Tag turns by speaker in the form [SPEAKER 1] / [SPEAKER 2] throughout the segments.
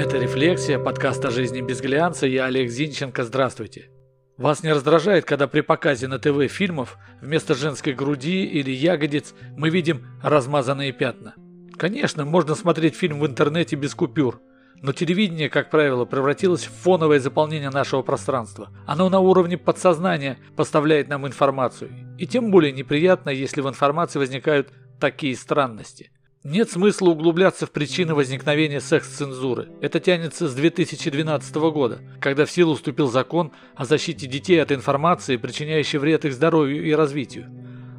[SPEAKER 1] Это «Рефлексия», подкаст о жизни без глянца. Я Олег Зинченко. Здравствуйте. Вас не раздражает, когда при показе на ТВ фильмов вместо женской груди или ягодиц мы видим размазанные пятна? Конечно, можно смотреть фильм в интернете без купюр, но телевидение, как правило, превратилось в фоновое заполнение нашего пространства. Оно на уровне подсознания поставляет нам информацию. И тем более неприятно, если в информации возникают такие странности – нет смысла углубляться в причины возникновения секс-цензуры. Это тянется с 2012 года, когда в силу вступил закон о защите детей от информации, причиняющей вред их здоровью и развитию.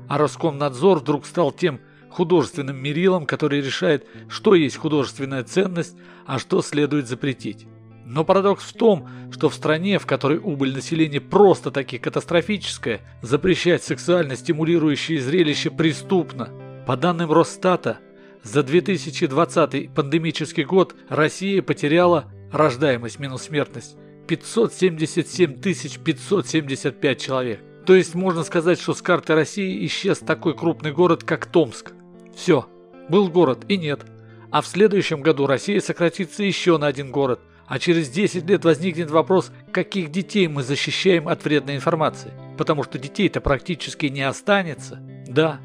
[SPEAKER 1] А Роскомнадзор вдруг стал тем художественным мерилом, который решает, что есть художественная ценность, а что следует запретить. Но парадокс в том, что в стране, в которой убыль населения просто-таки катастрофическая, запрещать сексуально стимулирующие зрелища преступно. По данным Росстата, за 2020 пандемический год Россия потеряла рождаемость минус смертность 577 575 человек. То есть можно сказать, что с карты России исчез такой крупный город, как Томск. Все, был город и нет. А в следующем году Россия сократится еще на один город. А через 10 лет возникнет вопрос, каких детей мы защищаем от вредной информации. Потому что детей-то практически не останется. Да,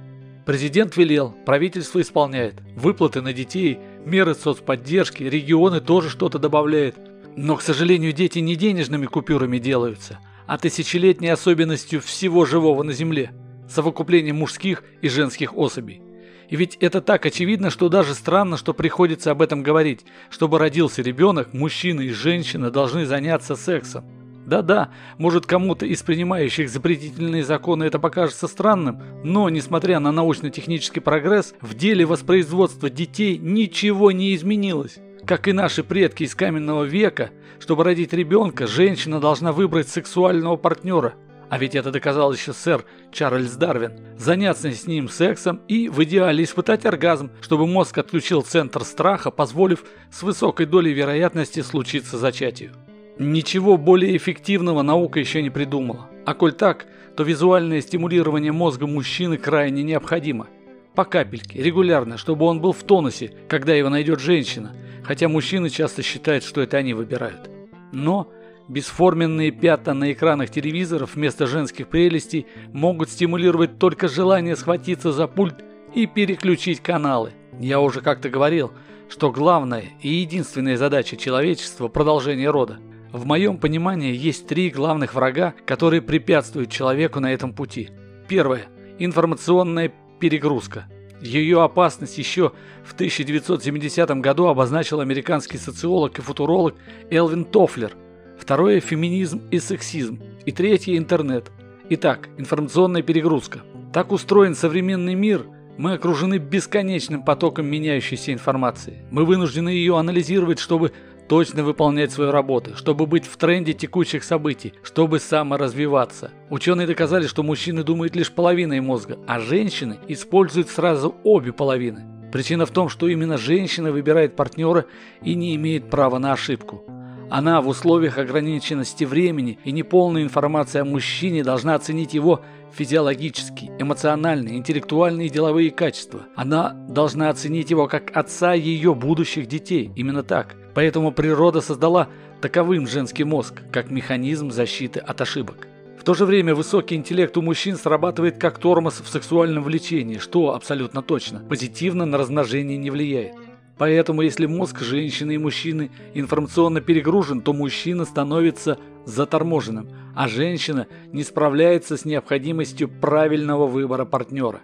[SPEAKER 1] Президент велел, правительство исполняет. Выплаты на детей, меры соцподдержки, регионы тоже что-то добавляют. Но, к сожалению, дети не денежными купюрами делаются, а тысячелетней особенностью всего живого на Земле – совокуплением мужских и женских особей. И ведь это так очевидно, что даже странно, что приходится об этом говорить. Чтобы родился ребенок, мужчина и женщина должны заняться сексом. Да-да, может кому-то из принимающих запретительные законы это покажется странным, но, несмотря на научно-технический прогресс, в деле воспроизводства детей ничего не изменилось. Как и наши предки из каменного века, чтобы родить ребенка, женщина должна выбрать сексуального партнера. А ведь это доказал еще сэр Чарльз Дарвин. Заняться с ним сексом и в идеале испытать оргазм, чтобы мозг отключил центр страха, позволив с высокой долей вероятности случиться зачатию. Ничего более эффективного наука еще не придумала. А коль так, то визуальное стимулирование мозга мужчины крайне необходимо. По капельке, регулярно, чтобы он был в тонусе, когда его найдет женщина, хотя мужчины часто считают, что это они выбирают. Но бесформенные пятна на экранах телевизоров вместо женских прелестей могут стимулировать только желание схватиться за пульт и переключить каналы. Я уже как-то говорил, что главная и единственная задача человечества – продолжение рода. В моем понимании есть три главных врага, которые препятствуют человеку на этом пути. Первое – информационная перегрузка. Ее опасность еще в 1970 году обозначил американский социолог и футуролог Элвин Тофлер. Второе – феминизм и сексизм. И третье – интернет. Итак, информационная перегрузка. Так устроен современный мир – мы окружены бесконечным потоком меняющейся информации. Мы вынуждены ее анализировать, чтобы точно выполнять свою работу, чтобы быть в тренде текущих событий, чтобы саморазвиваться. Ученые доказали, что мужчины думают лишь половиной мозга, а женщины используют сразу обе половины. Причина в том, что именно женщина выбирает партнера и не имеет права на ошибку. Она в условиях ограниченности времени и неполной информации о мужчине должна оценить его физиологические, эмоциональные, интеллектуальные и деловые качества. Она должна оценить его как отца ее будущих детей. Именно так. Поэтому природа создала таковым женский мозг, как механизм защиты от ошибок. В то же время высокий интеллект у мужчин срабатывает как тормоз в сексуальном влечении, что абсолютно точно, позитивно на размножение не влияет. Поэтому если мозг женщины и мужчины информационно перегружен, то мужчина становится заторможенным, а женщина не справляется с необходимостью правильного выбора партнера.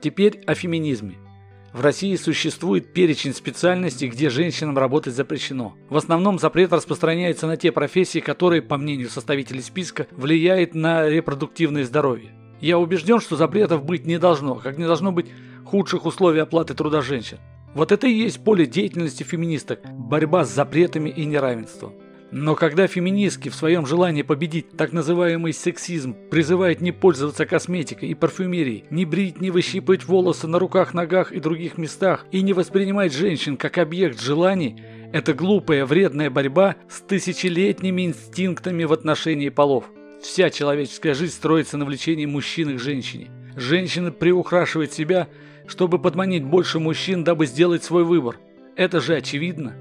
[SPEAKER 1] Теперь о феминизме. В России существует перечень специальностей, где женщинам работать запрещено. В основном запрет распространяется на те профессии, которые, по мнению составителей списка, влияют на репродуктивное здоровье. Я убежден, что запретов быть не должно, как не должно быть худших условий оплаты труда женщин. Вот это и есть поле деятельности феминисток – борьба с запретами и неравенством. Но когда феминистки в своем желании победить так называемый сексизм призывают не пользоваться косметикой и парфюмерией, не брить, не выщипывать волосы на руках, ногах и других местах и не воспринимать женщин как объект желаний, это глупая, вредная борьба с тысячелетними инстинктами в отношении полов. Вся человеческая жизнь строится на влечении мужчины к женщине. Женщина приукрашивает себя – чтобы подманить больше мужчин, дабы сделать свой выбор. Это же очевидно.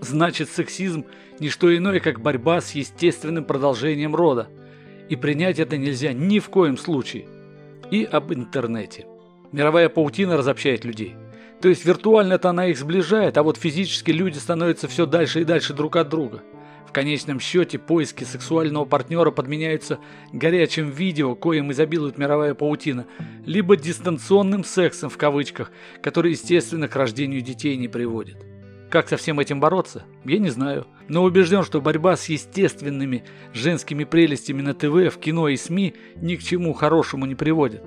[SPEAKER 1] Значит, сексизм – не что иное, как борьба с естественным продолжением рода. И принять это нельзя ни в коем случае. И об интернете. Мировая паутина разобщает людей. То есть виртуально-то она их сближает, а вот физически люди становятся все дальше и дальше друг от друга. В конечном счете поиски сексуального партнера подменяются горячим видео, коим изобилует мировая паутина, либо дистанционным сексом в кавычках, который, естественно, к рождению детей не приводит. Как со всем этим бороться? Я не знаю. Но убежден, что борьба с естественными женскими прелестями на ТВ, в кино и СМИ ни к чему хорошему не приводит.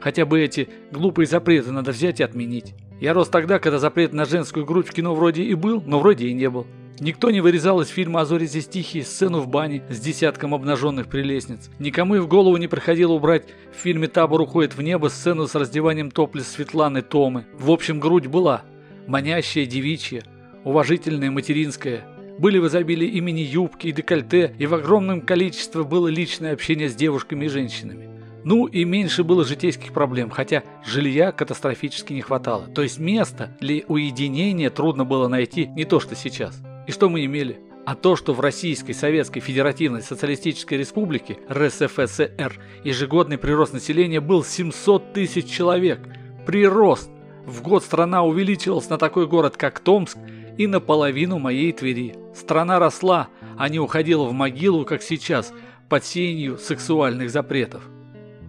[SPEAKER 1] Хотя бы эти глупые запреты надо взять и отменить. Я рос тогда, когда запрет на женскую грудь в кино вроде и был, но вроде и не был. Никто не вырезал из фильма «А зори здесь тихие» сцену в бане с десятком обнаженных прелестниц. Никому и в голову не приходило убрать в фильме «Табор уходит в небо» сцену с раздеванием топлес Светланы Томы. В общем, грудь была. Манящая, девичья, уважительная, материнская. Были в изобилии имени юбки и декольте, и в огромном количестве было личное общение с девушками и женщинами. Ну и меньше было житейских проблем, хотя жилья катастрофически не хватало. То есть место для уединения трудно было найти, не то что сейчас. И что мы имели? А то, что в Российской Советской Федеративной Социалистической Республике РСФСР ежегодный прирост населения был 700 тысяч человек. Прирост! В год страна увеличилась на такой город, как Томск, и наполовину моей Твери. Страна росла, а не уходила в могилу, как сейчас, под сенью сексуальных запретов.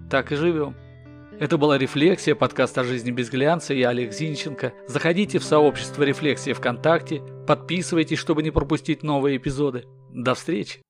[SPEAKER 1] Так и живем. Это была «Рефлексия», подкаст о жизни без глянца. Я Олег Зинченко. Заходите в сообщество «Рефлексия» ВКонтакте, подписывайтесь, чтобы не пропустить новые эпизоды. До встречи!